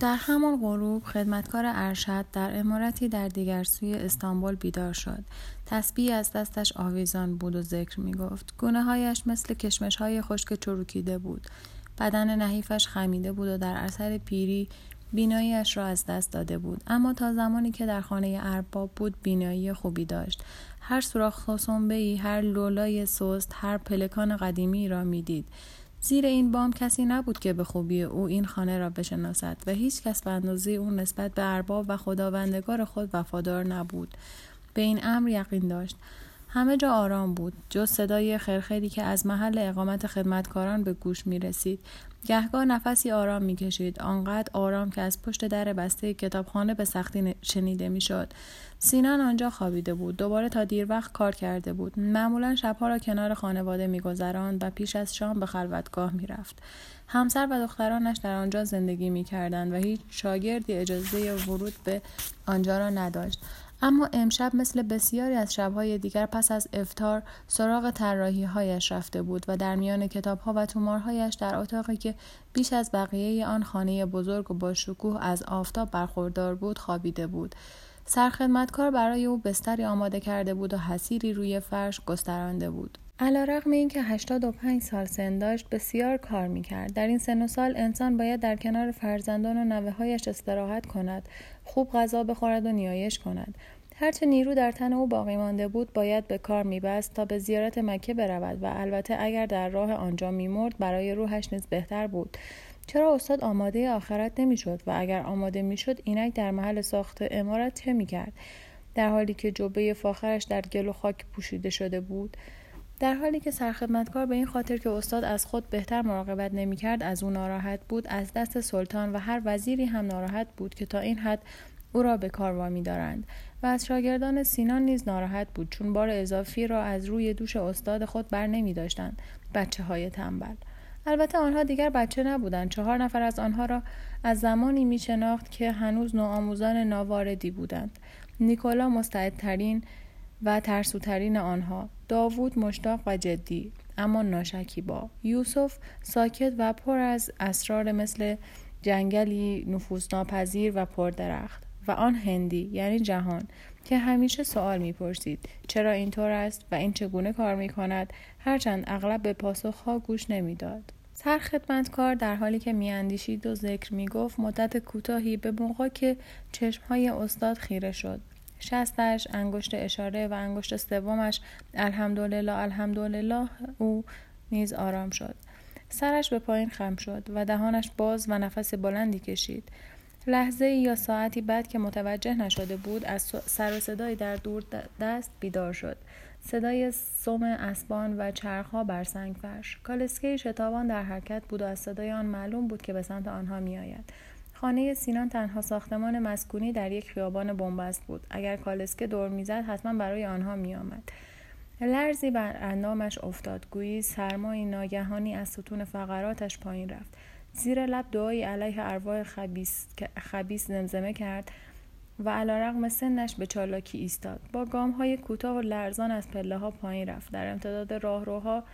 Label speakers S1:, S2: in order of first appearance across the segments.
S1: در همان غروب خدمتکار ارشد در امارتی در دیگر سوی استانبول بیدار شد. تسبیح از دستش آویزان بود و ذکر می گفت گونه هایش مثل کشمش های خشک چروکیده بود. بدن نحیفش خمیده بود و در اثر پیری بیناییش را از دست داده بود. اما تا زمانی که در خانه ارباب بود بینایی خوبی داشت. هر سوراخ ای هر لولای سست هر پلکان قدیمی را می‌دید. زیر این بام کسی نبود که به خوبی او این خانه را بشناسد و هیچ کس به اندازه او نسبت به ارباب و خداوندگار خود وفادار نبود. به این امر یقین داشت. همه جا آرام بود. جز صدای خرخری که از محل اقامت خدمتکاران به گوش می رسید گهگاه نفسی آرام می کشید آنقدر آرام که از پشت در بسته کتابخانه به سختی شنیده می شد سینان آنجا خوابیده بود. دوباره تا دیر وقت کار کرده بود. معمولا شبها را کنار خانواده میگذراند و پیش از شام به خلوتگاه می‌رفت. همسر و دخترانش در آنجا زندگی می‌کردند و هیچ شاگردی اجازه ورود به آنجا را نداشت. اما امشب مثل بسیاری از شبهای دیگر پس از افتار سراغ طراحی هایش رفته بود و در میان کتاب ها و تومارهایش در اتاقی که بیش از بقیه آن خانه بزرگ و با شکوه از آفتاب برخوردار بود خوابیده بود. سرخدمتکار برای او بستری آماده کرده بود و حسیری روی فرش گسترانده بود. علا رقم این که 85 سال سن داشت بسیار کار می کرد. در این سن و سال انسان باید در کنار فرزندان و نوه هایش استراحت کند، خوب غذا بخورد و نیایش کند. هرچه نیرو در تن او باقی مانده بود باید به کار میبست تا به زیارت مکه برود و البته اگر در راه آنجا میمرد برای روحش نیز بهتر بود چرا استاد آماده آخرت نمی‌شد و اگر آماده می‌شد اینک در محل ساخت امارت چه می‌کرد در حالی که جبه فاخرش در گل و خاک پوشیده شده بود در حالی که سرخدمتکار به این خاطر که استاد از خود بهتر مراقبت نمی‌کرد از او ناراحت بود از دست سلطان و هر وزیری هم ناراحت بود که تا این حد او را به کار وامی دارند و از شاگردان سینان نیز ناراحت بود چون بار اضافی را از روی دوش استاد خود بر نمی داشتند. بچه های تنبل. البته آنها دیگر بچه نبودند. چهار نفر از آنها را از زمانی می شناخت که هنوز نوآموزان ناواردی بودند. نیکولا مستعدترین و ترسوترین آنها داوود مشتاق و جدی اما ناشکیبا یوسف ساکت و پر از اسرار مثل جنگلی نفوذناپذیر و پردرخت و آن هندی یعنی جهان که همیشه سوال می‌پرسید چرا اینطور است و این چگونه کار می کند هرچند اغلب به پاسخها گوش نمی‌داد. سر خدمتکار در حالی که میاندیشید و ذکر می‌گفت مدت کوتاهی به موقع که چشمهای استاد خیره شد. شستش انگشت اشاره و انگشت سومش الحمدلله الحمدلله او نیز آرام شد. سرش به پایین خم شد و دهانش باز و نفس بلندی کشید. لحظه یا ساعتی بعد که متوجه نشده بود از سر و صدای در دور دست بیدار شد. صدای سم اسبان و چرخها بر سنگ فرش. کالسکه شتابان در حرکت بود و از صدای آن معلوم بود که به سمت آنها میآید. خانه سینان تنها ساختمان مسکونی در یک خیابان بنبست بود. اگر کالسکه دور می‌زد حتما برای آنها میآمد. لرزی بر اندامش افتاد. گویی سرمایی ناگهانی از ستون فقراتش پایین رفت. زیر لب دعایی علیه ارواح خبیس زمزمه کرد و علا رقم سنش به چالاکی ایستاد. با گام های کوتاه و لرزان از پله ها پایین رفت. در امتداد راهروها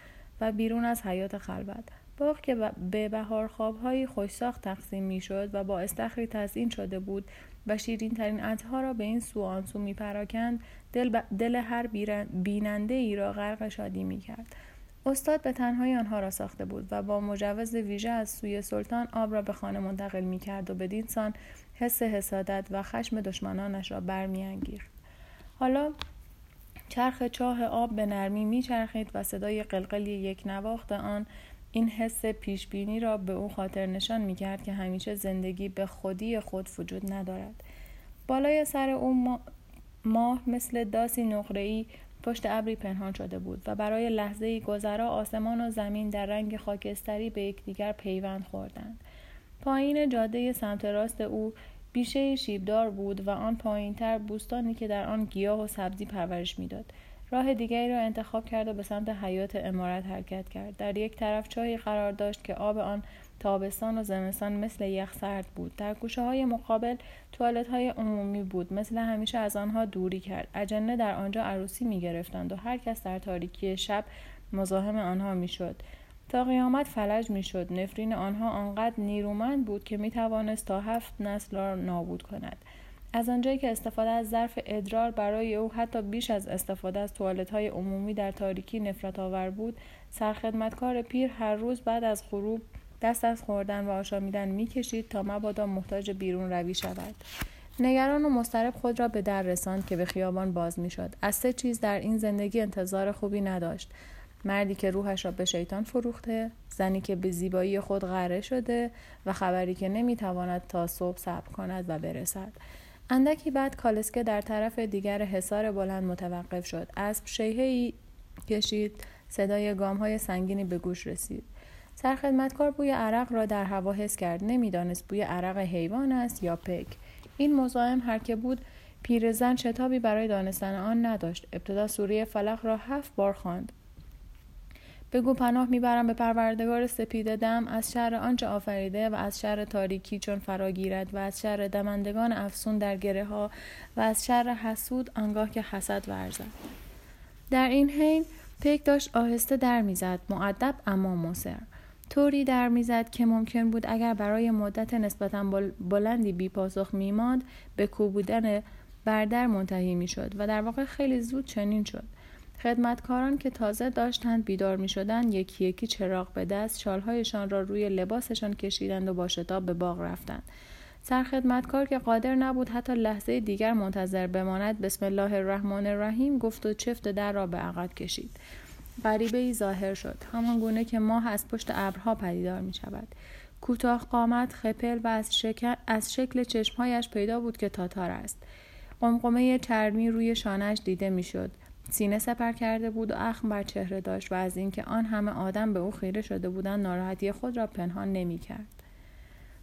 S1: و بیرون از حیات خلوت. باغ که به بهار خوابهایی خوشساخت تقسیم می شد و با استخری تزئین شده بود و شیرین ترین عطرها را به این سو آن سو می پراکند دل, دل هر بیننده ای را غرق شادی می کرد. استاد به تنهایی آنها را ساخته بود و با مجوز ویژه از سوی سلطان آب را به خانه منتقل می کرد و بدین سان حس حسادت و خشم دشمنانش را برمیانگیخت حالا چرخ چاه آب به نرمی میچرخید و صدای قلقلی یک نواخت آن این حس پیشبینی را به او خاطر نشان می کرد که همیشه زندگی به خودی خود وجود ندارد. بالای سر او ماه مثل داسی نقره‌ای پشت ابری پنهان شده بود و برای لحظه گذرا آسمان و زمین در رنگ خاکستری به یکدیگر پیوند خوردند. پایین جاده سمت راست او بیشه شیبدار بود و آن پایینتر بوستانی که در آن گیاه و سبزی پرورش می‌داد. راه دیگری را انتخاب کرد و به سمت حیات امارت حرکت کرد. در یک طرف چاهی قرار داشت که آب آن تابستان و زمستان مثل یخ سرد بود. در گوشه های مقابل توالت های عمومی بود مثل همیشه از آنها دوری کرد. اجنه در آنجا عروسی می گرفتند و هر کس در تاریکی شب مزاحم آنها می شد تا قیامت فلج می‌شد. نفرین آنها آنقدر نیرومند بود که می‌توانست تا هفت نسل را نابود کند. از آنجایی که استفاده از ظرف ادرار برای او حتی بیش از استفاده از توالت های عمومی در تاریکی نفرت آور بود سرخدمتکار پیر هر روز بعد از غروب دست از خوردن و آشامیدن می‌کشید تا مبادا محتاج بیرون روی شود. نگران و مضطرب خود را به در رساند که به خیابان باز می‌شد. از سه چیز در این زندگی انتظار خوبی نداشت. مردی که روحش را به شیطان فروخته زنی که به زیبایی خود غره شده و خبری که نمی‌تواند تا صبح صبر کند و برسد. اندکی بعد کالسکه در طرف دیگر حصار بلند متوقف شد. اسب شیهی کشید. صدای گام های سنگینی به گوش رسید. سرخدمتکار بوی عرق را در هوا حس کرد. نمی‌دانست بوی عرق حیوان است یا پک. این مزاحم هر که بود پیرزن شتابی برای دانستن آن نداشت. ابتدا سوره فلق را هفت بار خواند. بگو پناه می‌برم به پروردگار سپید دم از شر آنچه آفریده و از شر تاریکی چون فراگیرد و از شر دمندگان افسون در گره ها و از شر حسود آنگاه که حسد ورزد. در این حین پیک داشت آهسته در می‌زد معدب اما مصر طوری در می‌زد که ممکن بود اگر برای مدت نسبتا بلندی بی پاسخ میماند به کوبودن بردر منتهی می‌شد و در واقع خیلی زود چنین شد. خدمتکاران که تازه داشتند بیدار می شدند یکی یکی چراغ به دست شالهایشان را روی لباسشان کشیدند و با شتاب به باغ رفتند. سرخدمتکار که قادر نبود حتی لحظه دیگر منتظر بماند بسم الله الرحمن الرحیم گفت و چفت در را به عقب کشید. غریبه ای ظاهر شد. همان گونه که ماه از پشت ابرها پدیدار می شود کوتاه قامت خپل و از, از شکل چشمهایش پیدا بود که تاتار است. قمقمه چرمی روی شانش دیده می‌شد. سینه سپر کرده بود و اخم بر چهره داشت و از اینکه آن همه آدم به او خیره شده بودند ناراحتی خود را پنهان نمی کرد.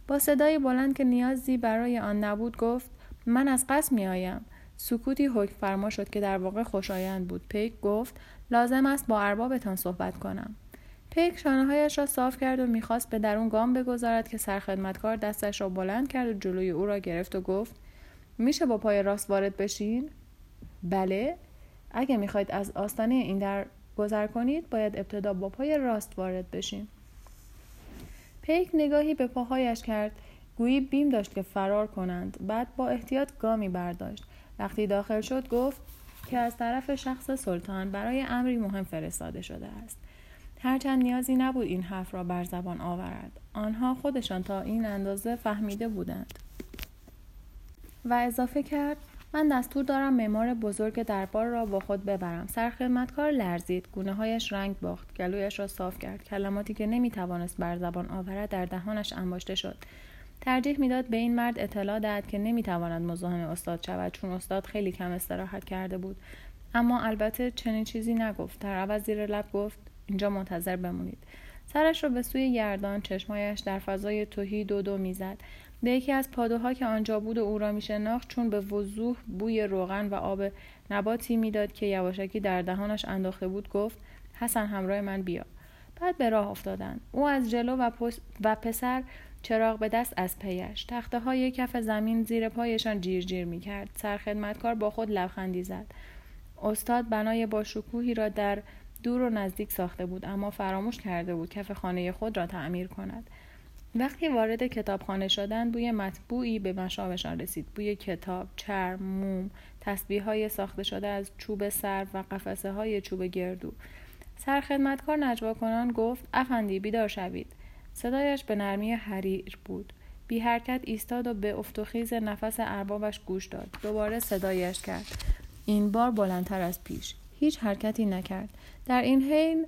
S1: با صدای بلند که نیازی برای آن نبود گفت من از قصد می آیم. سکوتی حکم فرما شد که در واقع خوشایند بود. پیک گفت لازم است با اربابتان صحبت کنم. پیک هایش را صاف کرد و می‌خواست به درون گام بگذارد که سرخدمتکار دستش را بلند کرد و جلوی او را گرفت و گفت میشه با پای راست وارد بشین؟ بله اگه می‌خواید از آستانه این در گذر کنید باید ابتدا با پای راست وارد بشین. پیک نگاهی به پاهایش کرد. گویی بیم داشت که فرار کنند. بعد با احتیاط گامی برداشت. وقتی داخل شد گفت که از طرف شخص سلطان برای امری مهم فرستاده شده است. هرچند نیازی نبود این حرف را بر زبان آورد. آنها خودشان تا این اندازه فهمیده بودند. و اضافه کرد من دستور دارم معمار بزرگ دربار را با خود ببرم. سرخدمتکار لرزید. گونه هایش رنگ باخت. گلویش را صاف کرد. کلماتی که نمی توانست بر زبان آورد در دهانش انباشته شد. ترجیح می‌داد به این مرد اطلاع دهد که نمی‌تواند مزاحم استاد شود چون استاد خیلی کم استراحت کرده بود. اما البته چنین چیزی نگفت. در عوض زیر لب گفت اینجا منتظر بمونید. سرش را به سوی گردان چشمایش در فضای توهی دو دو می‌زد. به یکی از پادوها که آنجا بود و او را میشناخت چون به وضوح بوی روغن و آب نباتی می‌داد که یواشکی در دهانش انداخته بود گفت حسن همراه من بیا. بعد به راه افتادند. او از جلو و, و پسر چراغ به دست از پیش. تخته های کف زمین زیر پایشان جیر جیر می کرد سرخدمتکار با خود لبخندی زد. استاد بنای با شکوهی را در دور و نزدیک ساخته بود اما فراموش کرده بود کف خانه خود را تعمیر کند. وقتی وارد کتابخانه شدند بوی مطبوعی به مشامشان رسید. بوی کتاب چرم موم تسبیح های ساخته شده از چوب سر و قفسه های چوب گردو. سرخدمتکار نجوا کنان گفت افندی بیدار شوید. صدایش به نرمی حریر بود. بی حرکت ایستاد و به افتخیز نفس اربابش گوش داد. دوباره صدایش کرد. این بار بلندتر از پیش. هیچ حرکتی نکرد. در این حین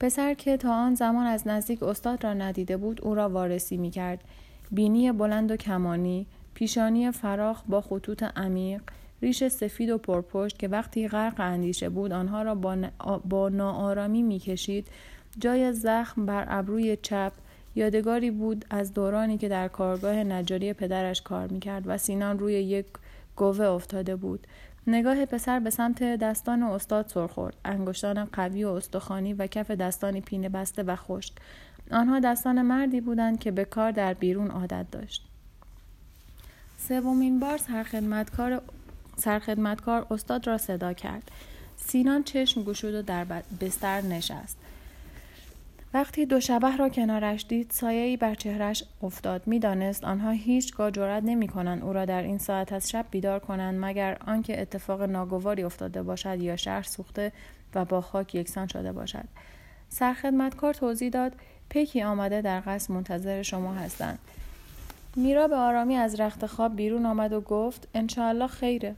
S1: پسر که تا آن زمان از نزدیک استاد را ندیده بود او را وارسی می کرد. بینی بلند و کمانی، پیشانی فراخ با خطوط عمیق، ریش سفید و پرپشت که وقتی غرق اندیشه بود آنها را با, با ناآرامی می‌کشید جای زخم بر ابروی چپ یادگاری بود از دورانی که در کارگاه نجاری پدرش کار می‌کرد و سینان روی یک گوه افتاده بود نگاه پسر به سمت دستان استاد سر خورد. انگشتان قوی و استخوانی و کف دستانی پینه بسته و خشک. آنها دستان مردی بودند که به کار در بیرون عادت داشت. سومین بار سرخدمتکار سرخدمتکار استاد را صدا کرد. سینان چشم گشود و در بستر نشست. وقتی دو شبه را کنارش دید سایهای بر چهرش افتاد. می‌دانست آنها هیچگاه جرأت نمی‌کنند او را در این ساعت از شب بیدار کنند مگر آنکه اتفاق ناگواری افتاده باشد یا شهر سوخته و با خاک یکسان شده باشد. سرخدمتکار توضیح داد پیکی آمده در قصد منتظر شما هستند. میرا به آرامی از رخت خواب بیرون آمد و گفت انشاالله خیره.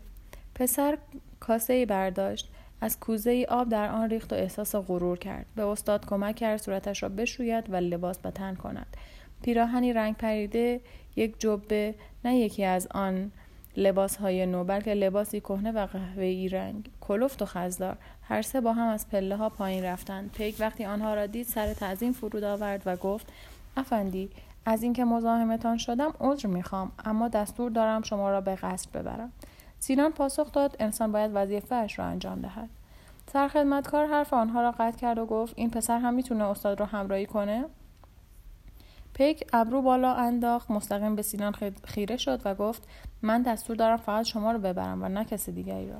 S1: پسر کاسه ای برداشت. از کوزه ای آب در آن ریخت و احساس غرور کرد. به استاد کمک کرد صورتش را بشوید و لباس به تن کند. پیراهنی رنگ پریده یک جبه نه یکی از آن لباس های نو بلکه لباسی کهنه و قهوه‌ای رنگ. کلفت و خزدار هر سه با هم از پله ها پایین رفتند. پیک وقتی آنها را دید سر تعظیم فرود آورد و گفت افندی از اینکه مزاحمتان شدم عذر می‌خوام اما دستور دارم شما را به قصر ببرم. سینان پاسخ داد انسان باید وظیفهاش را انجام دهد. سرخدمتکار حرف آنها را قطع کرد و گفت این پسر هم می‌تونه استاد را همراهی کنه؟ پیک ابرو بالا انداخت مستقیم به سینان خیره شد و گفت من دستور دارم فقط شما رو ببرم و نه کسی دیگری را.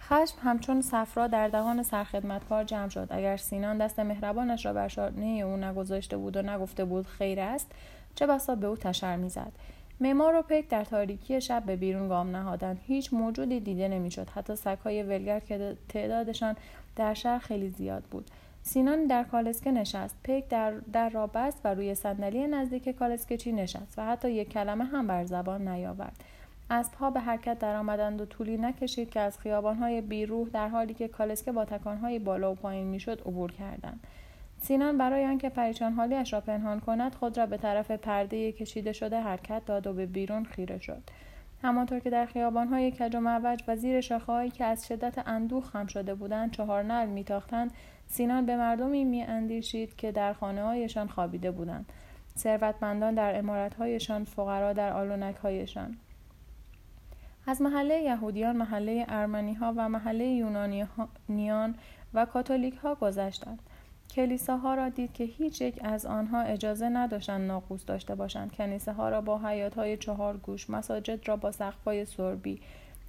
S1: خشم همچون صفرا در دهان سرخدمتکار جمع شد. اگر سینان دست مهربانش را بر شانه او نگذاشته بود و نگفته بود خیر است چه بسا به او تشر می‌زد. معمار و پیک در تاریکی شب به بیرون گام نهادند. هیچ موجودی دیده نمی‌شد. حتی سگهای ولگر که تعدادشان در شهر خیلی زیاد بود. سینان در کالسکه نشست. پیک در, در را بست و روی صندلی نزدیک کالسکچی نشست و حتی یک کلمه هم بر زبان نیاورد. اسبها به حرکت درآمدند و طولی نکشید که از خیابانهای بیروح در حالی که کالسکه با تکانهای بالا و پایین می‌شد عبور کردند. سینان برای آنکه پریشان حالیش را پنهان کند خود را به طرف پرده کشیده شده حرکت داد و به بیرون خیره شد. همانطور که در خیابانهای کج و معوج و زیر شاخههایی که از شدت اندوه خم شده بودند چهار نل میتاختند سینان به مردمی میاندیشید که در خانههایشان خوابیده بودند. ثروتمندان در امارتهایشان فقرا در آلونکهایشان. از محله یهودیان محله ارمنی ها و محله یونانیان و کاتولیک ها گذشتند. کلیساها را دید که هیچ یک از آنها اجازه نداشتند ناقوس داشته باشند. کنیسه ها را با حیات های چهار گوش مساجد را با های سربی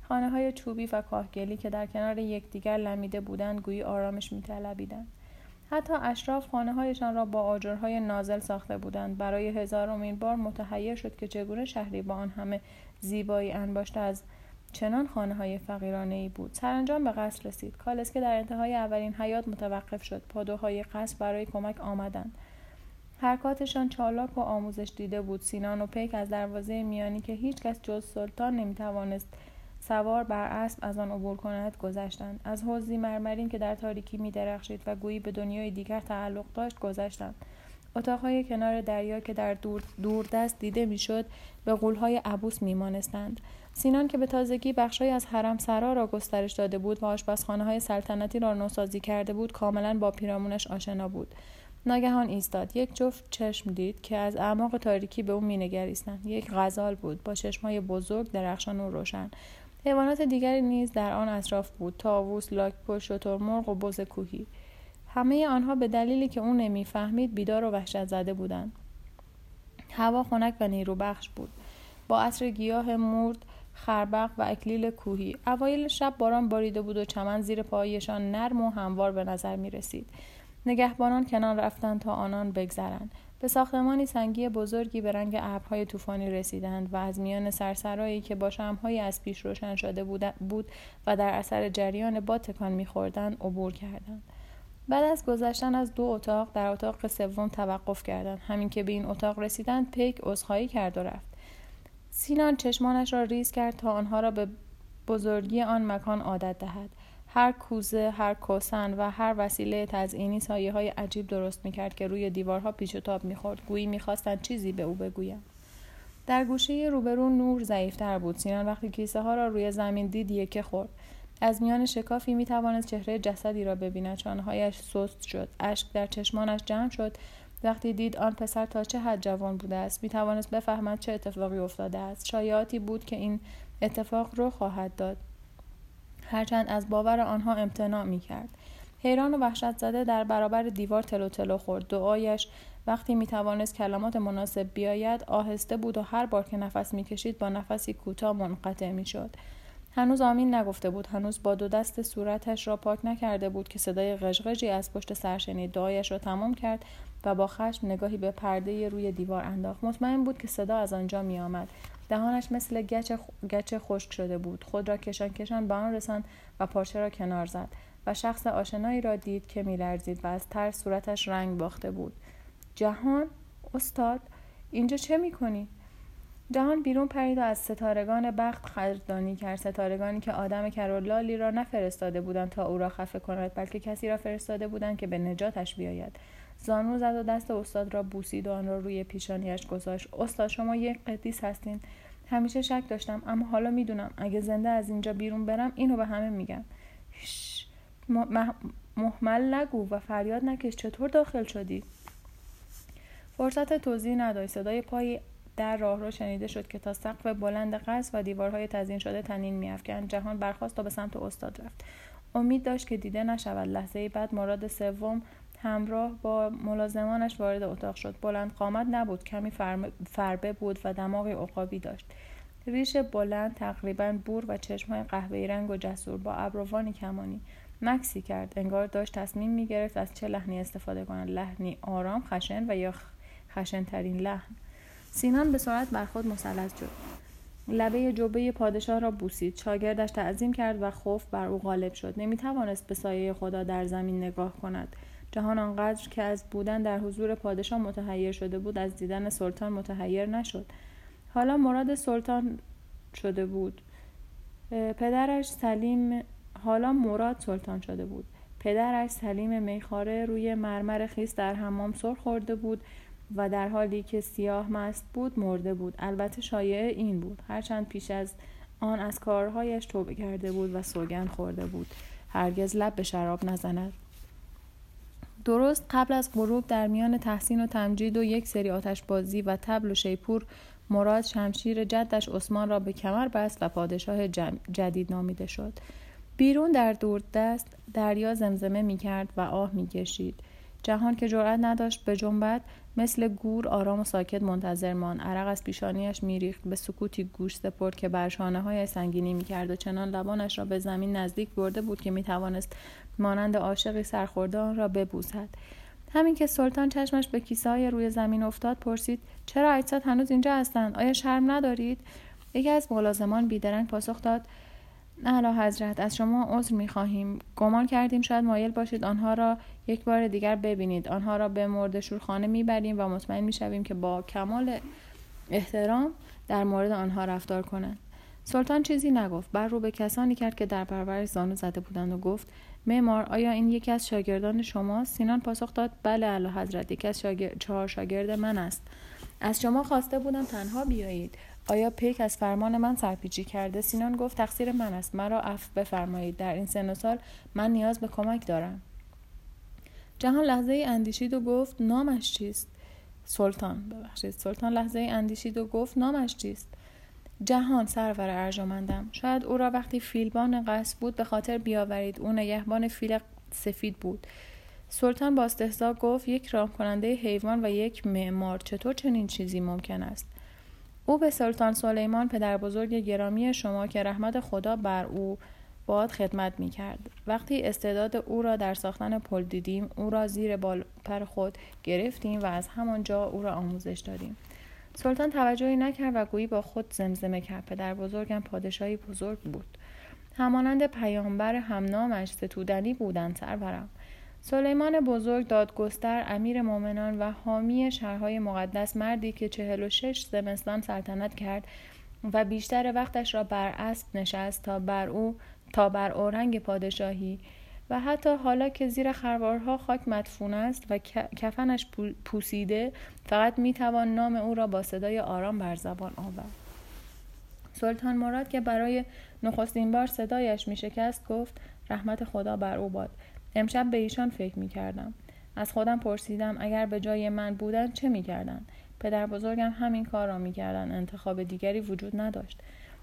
S1: خانه های چوبی و کاهگلی که در کنار یکدیگر لمیده بودند گویی آرامش میطلبیدند. حتی اشراف خانه هایشان را با آجرهای نازل ساخته بودند. برای هزارمین بار متحیر شد که چگونه شهری با آن همه زیبایی انباشته از چنان خانه های فقیرانه ای بود. سرانجام به قصر رسید. کالسکه در انتهای اولین حیات متوقف شد. پادوهای قصر برای کمک آمدند. حرکاتشان چالاک و آموزش دیده بود. سینان و پیک از دروازه میانی که هیچ کس جز سلطان نمی‌توانست سوار بر اسب از آن عبور کند گذشتند. از حوزی مرمرین که در تاریکی میدرخشید و گویی به دنیای دیگر تعلق داشت گذشتند. اتاقهای کنار دریا که در دور, دور دست دیده می‌شد به قولهای عبوس میمانستند. سینان که به تازگی بخشهایی از حرم سرا را گسترش داده بود و آشپزخانه های سلطنتی را نوسازی کرده بود کاملا با پیرامونش آشنا بود. ناگهان ایستاد. یک جفت چشم دید که از اعماق تاریکی به او مینگریستند. یک غزال بود. با چشمهای بزرگ درخشان و روشن. حیوانات دیگری نیز در آن اطراف بود. تاووس لاکپشت شترمرغ و بز کوهی. همه آنها به دلیلی که او نمی‌فهمید بیدار و وحشت زده بودند. هوا خنک و نیروبخش بود. با عطر گیاه مورد خربق و اکلیل کوهی. اوایل شب باران باریده بود و چمن زیر پایشان نرم و هموار به نظر می رسید. نگهبانان کنار رفتند تا آنان بگذرند. به ساختمانی سنگی بزرگی به رنگ ابرهای طوفانی رسیدند و از میان سرسرایی که با شمهایی از پیش روشن شده بود و در اثر جریان با تکان میخوردند عبور کردند. بعد از گذشتن از دو اتاق در اتاق سوم توقف کردند. همین که به این اتاق رسیدند پیک عذرخواهی کرد و رفت. سینان چشمانش را ریز کرد تا آنها را به بزرگی آن مکان عادت دهد. هر کوزه هر کوسن و هر وسیله تزئینی سایه های عجیب درست می‌کرد که روی دیوارها پیچ و تاب می‌خورد. گویی می‌خواستند چیزی به او بگویند در گوشه روبرو نور ضعیفتر بود. سینان وقتی کیسه ها را روی زمین دید یکه خورد. از میان شکافی می توانست چهره جسدی را ببیند. چانههایش سست شد. اشک در چشمانش جمع شد. وقتی دید آن پسر تا چه حد جوان بوده است می توانست بفهمد چه اتفاقی افتاده است. شایعاتی بود که این اتفاق رو خواهد داد. هرچند از باور آنها امتناع می کرد. حیران و وحشت زده در برابر دیوار تلو تلو خورد. دعایش وقتی می توانست کلمات مناسب بیاید آهسته بود و هر بار که نفس می کشید با نفسی کوتاه منقطع می شد. هنوز آمین نگفته بود. هنوز با دو دست صورتش را پاک نکرده بود که صدای غژغژی از پشت سر شنید. دعایش را تمام کرد. و با خشم نگاهی به پرده روی دیوار انداخت. مطمئن بود که صدا از آنجا می آمد. دهانش مثل گچ, گچ خشک شده بود. خود را کشان کشان به آن رساند و پارچه را کنار زد و شخص آشنایی را دید که میلرزید و از ترس صورتش رنگ باخته بود. جهان استاد اینجا چه می‌کنی؟ جهان بیرون پرید و از ستارگان بخت خردانی کرد. ستارگانی که آدم کرولالی را نفرستاده بودند تا او را خفه کند بلکه کسی را فرستاده بودند که به نجاتش بیاید. زانو زد و دست استاد را بوسید و آن را روی پیشانیش گذاشت. استاد شما یک قدیس هستین. همیشه شک داشتم اما حالا می‌دونم. اگه زنده از اینجا بیرون برم اینو به همه میگم. محمل نگو و فریاد نکش چطور داخل شدی؟ فرصت توضیح نداشت صدای پای در راه رو شنیده شد که تا سقف بلند قصر و دیوارهای تزین شده تنین میافکند. جهان برخواست تا به سمت استاد رفت. امید داشت که دیده نشود. لحظه بعد مراد سوم همراه با ملازمانش وارد اتاق شد. بلند قامت نبود کمی فربه بود و دماغی عقابی داشت. ریش بلند تقریبا بور و چشمهای قهوه‌ای رنگ و جسور با ابروانی کمانی مکسی کرد. انگار داشت تصمیم می‌گرفت از چه لحنی استفاده کند. لحنی آرام خشن و یا خشنترین لحن. سینان به سرعت بر خود مسلط شد. لبه جبه پادشاه را بوسید. شاگردش تعظیم کرد و خوف بر او غالب شد. نمی‌توانست به سایه خدا در زمین نگاه کند. جهان آنقدر که از بودن در حضور پادشاه متحیر شده بود از دیدن سلطان متحیر نشد. حالا مراد سلطان شده بود. پدرش سلیم حالا مراد سلطان شده بود. پدرش سلیم میخاره روی مرمر خیس در حمام سرخ خورده بود. و در حالی که سیاه مست بود مرده بود. البته شایعه این بود. هرچند پیش از آن از کارهایش توبه کرده بود و سوگند خورده بود. هرگز لب به شراب نزند. درست قبل از غروب در میان تحسین و تمجید و یک سری آتش بازی و تبل و شیپور مراد شمشیر جدش عثمان را به کمر بست و پادشاه جدید نامیده شد. بیرون در دست دریا زمزمه می کرد و آه می کشید. جهان که جرأت نداشت به جنبت مثل گور آرام و ساکت منتظر مان عرق از پیشانیش میریخت به سکوتی گوش سپرد که بر شانه های سنگینی می‌کرد و چنان لبانش را به زمین نزدیک برده بود که می‌توانست مانند عاشقی سرخورده آن را ببوسد. همین که سلطان چشمش به کیسه های روی زمین افتاد پرسید چرا اجساد هنوز اینجا هستند؟ آیا شرم ندارید؟ یکی از ملازمان بیدرنگ پاسخ داد اعلی حضرت از شما عذر می خواهیم گمان کردیم شاید مایل باشید آنها را یک بار دیگر ببینید. آنها را به مرد شورخانه می بریم و مطمئن می شویم که با کمال احترام در مورد آنها رفتار کنند. سلطان چیزی نگفت. بر رو به کسانی کرد که در پرورش زانو زده بودند و گفت معمار آیا این یکی از شاگردان شما سینان پاسخ داد بله اعلی حضرت یکی از چهار شاگرد من است. از شما خواسته بودم تنها بیایید. آیا پیک از فرمان من سرپیچی کرده؟ سینان گفت تقصیر من است. مرا عفو بفرمایید. در این سن و سال من نیاز به کمک دارم. جهان لحظه ای اندیشید و گفت نامش چیست؟ سلطان ببخشید. سلطان لحظه ای اندیشید و گفت نامش چیست؟ جهان سرور ارجمندم. شاید او را وقتی فیلبان قصد بود به خاطر بیاورید. او نگهبان فیل سفید بود. سلطان با استهزا گفت یک رام کننده حیوان و یک معمار. چطور چنین چیزی ممکن است؟ او به سلطان سلیمان پدر بزرگ گرامی شما که رحمت خدا بر او باد خدمت می کرد. وقتی استعداد او را در ساختن پل دیدیم او را زیر بال پر خود گرفتیم و از همانجا او را آموزش دادیم. سلطان توجهی نکرد و گویی با خود زمزمه کرد پدر بزرگم پادشاهی بزرگ بود. همانند پیامبر همنامش ستودنی بودند سرورم. سلیمان بزرگ دادگستر امیر مؤمنان و حامی شهرهای مقدس مردی که چهل و شش زمستان سلطنت کرد و بیشتر وقتش را بر اسب نشست تا بر او تا بر اورنگ پادشاهی و حتی حالا که زیر خروارها خاک مدفون است و کفنش پوسیده فقط می‌توان نام او را با صدای آرام بر زبان آورد. سلطان مراد که برای نخستین بار صدایش میشکست گفت رحمت خدا بر او باد. امشب به ایشان فکر می کردم. از خودم پرسیدم اگر به جای من بودن چه می کردن؟ پدر بزرگم همین کار را می کردن. انتخاب دیگری وجود نداشت.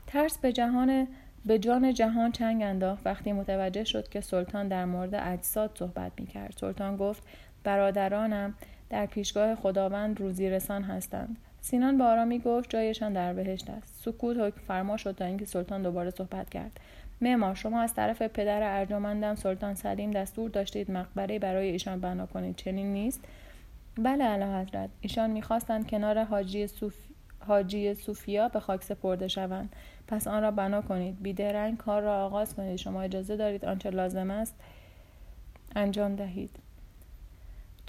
S1: ترس به جهان به جان جهان چنگ انداخت وقتی متوجه شد که سلطان در مورد اجساد صحبت می کرد. سلطان گفت برادرانم در پیشگاه خداوند روزی رسان هستند. سینان با آرامی گفت جایشان در بهشت است. سکوت حکم فرما شد تا اینکه سلطان دوباره صحبت کرد. معمار شما از طرف پدر ارجمندم سلطان سلیم دستور داشتید مقبره برای ایشان بنا کنید. چنین نیست؟ بله اعلی حضرت. ایشان می‌خواستند کنار حاجی, صوف... حاجی صوفیا به خاک سپرده شوند. پس آن را بنا کنید. بیدرنگ کار را آغاز کنید. شما اجازه دارید آنچه لازم است انجام دهید.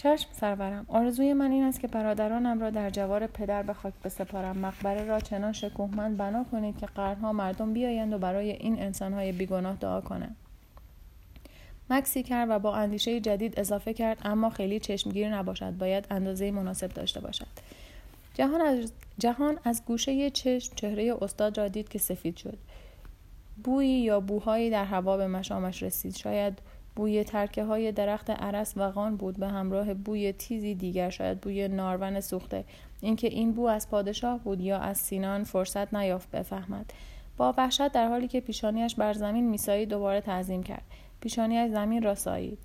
S1: چشم سرورم. آرزوی من این است که برادرانم را در جوار پدر به خاک بسپارم. مقبره را چنان شکوهمند بنا کنید که قرنها مردم بیایند و برای این انسانهای بیگناه دعا کنند. مکسی کرد و با اندیشه جدید اضافه کرد اما خیلی چشمگیر نباشد. باید اندازه مناسب داشته باشد. جهان از, جهان از گوشه چشم چهره استاد را دید که سفید شد. بویی یا بوهایی در هوا به مشامش رسید. شاید بوی ترکه های درخت عرس و غان بود به همراه بوی تیزی دیگر شاید بوی نارون سوخته. اینکه این بو از پادشاه بود یا از سینان فرصت نیافت بفهمد. با وحشت در حالی که پیشانیش بر زمین میسایی دوباره تعظیم کرد. پیشانیش زمین را سایید.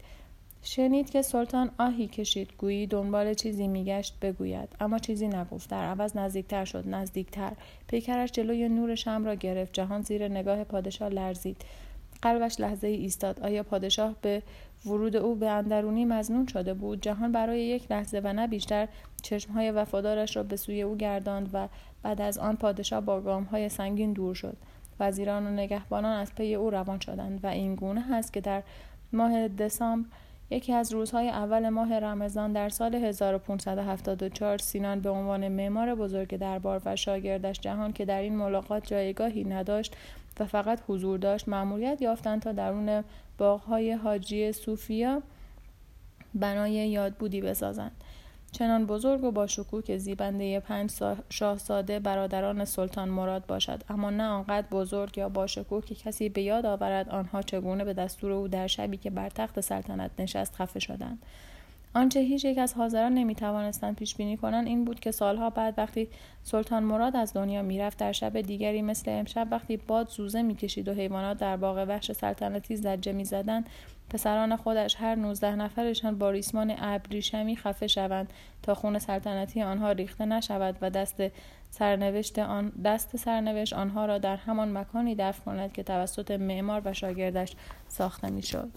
S1: شنید که سلطان آهی کشید. گویی دنبال چیزی میگشت بگوید. اما چیزی نگفت. در عوض نزدیکتر شد. نزدیکتر. پیکرش جلوی نور شم را گرفت. جهان زیر نگاه پادشاه لرزید. قلبش لحظه ای ایستاد. آیا پادشاه به ورود او به اندرونی مزنون شده بود؟ جهان برای یک لحظه و نه بیشتر چشمهای وفادارش را به سوی او گرداند و بعد از آن پادشاه با گامهای سنگین دور شد. وزیران و نگهبانان از پی او روان شدند و این گونه هست که در ماه دسامبر یکی از روزهای اول ماه رمضان در سال 1574 سینان به عنوان معمار بزرگ دربار و شاگردش جهان که در این ملاقات جایگاهی نداشت و فقط حضور داشت. مأموریت یافتند تا درون باغهای حاجی صوفیا بنای یادبودی بسازند. چنان بزرگ و با شکوه که زیبنده پنج شاهزاده برادران سلطان مراد باشد. اما نه آنقدر بزرگ یا با شکوه که کسی به یاد آورد آنها چگونه به دستور او در شبی که بر تخت سلطنت نشست خفه شدند. آنچه هیچ یک از حاضران نمی توانستند پیش بینی کنند این بود که سالها بعد وقتی سلطان مراد از دنیا می‌رفت در شب دیگری مثل امشب وقتی باد زوزه می‌کشید و حیوانات در باغ وحش سلطنتی زجه می‌زدند پسران خودش هر نوزده نفرشان با ریسمان ابریشمی خفه شوند تا خون سلطنتی آنها ریخته نشود و دست سرنوشت آن دست سرنوشت آنها را در همان مکانی دفن کند که توسط معمار و شاگردش ساخته می‌شد.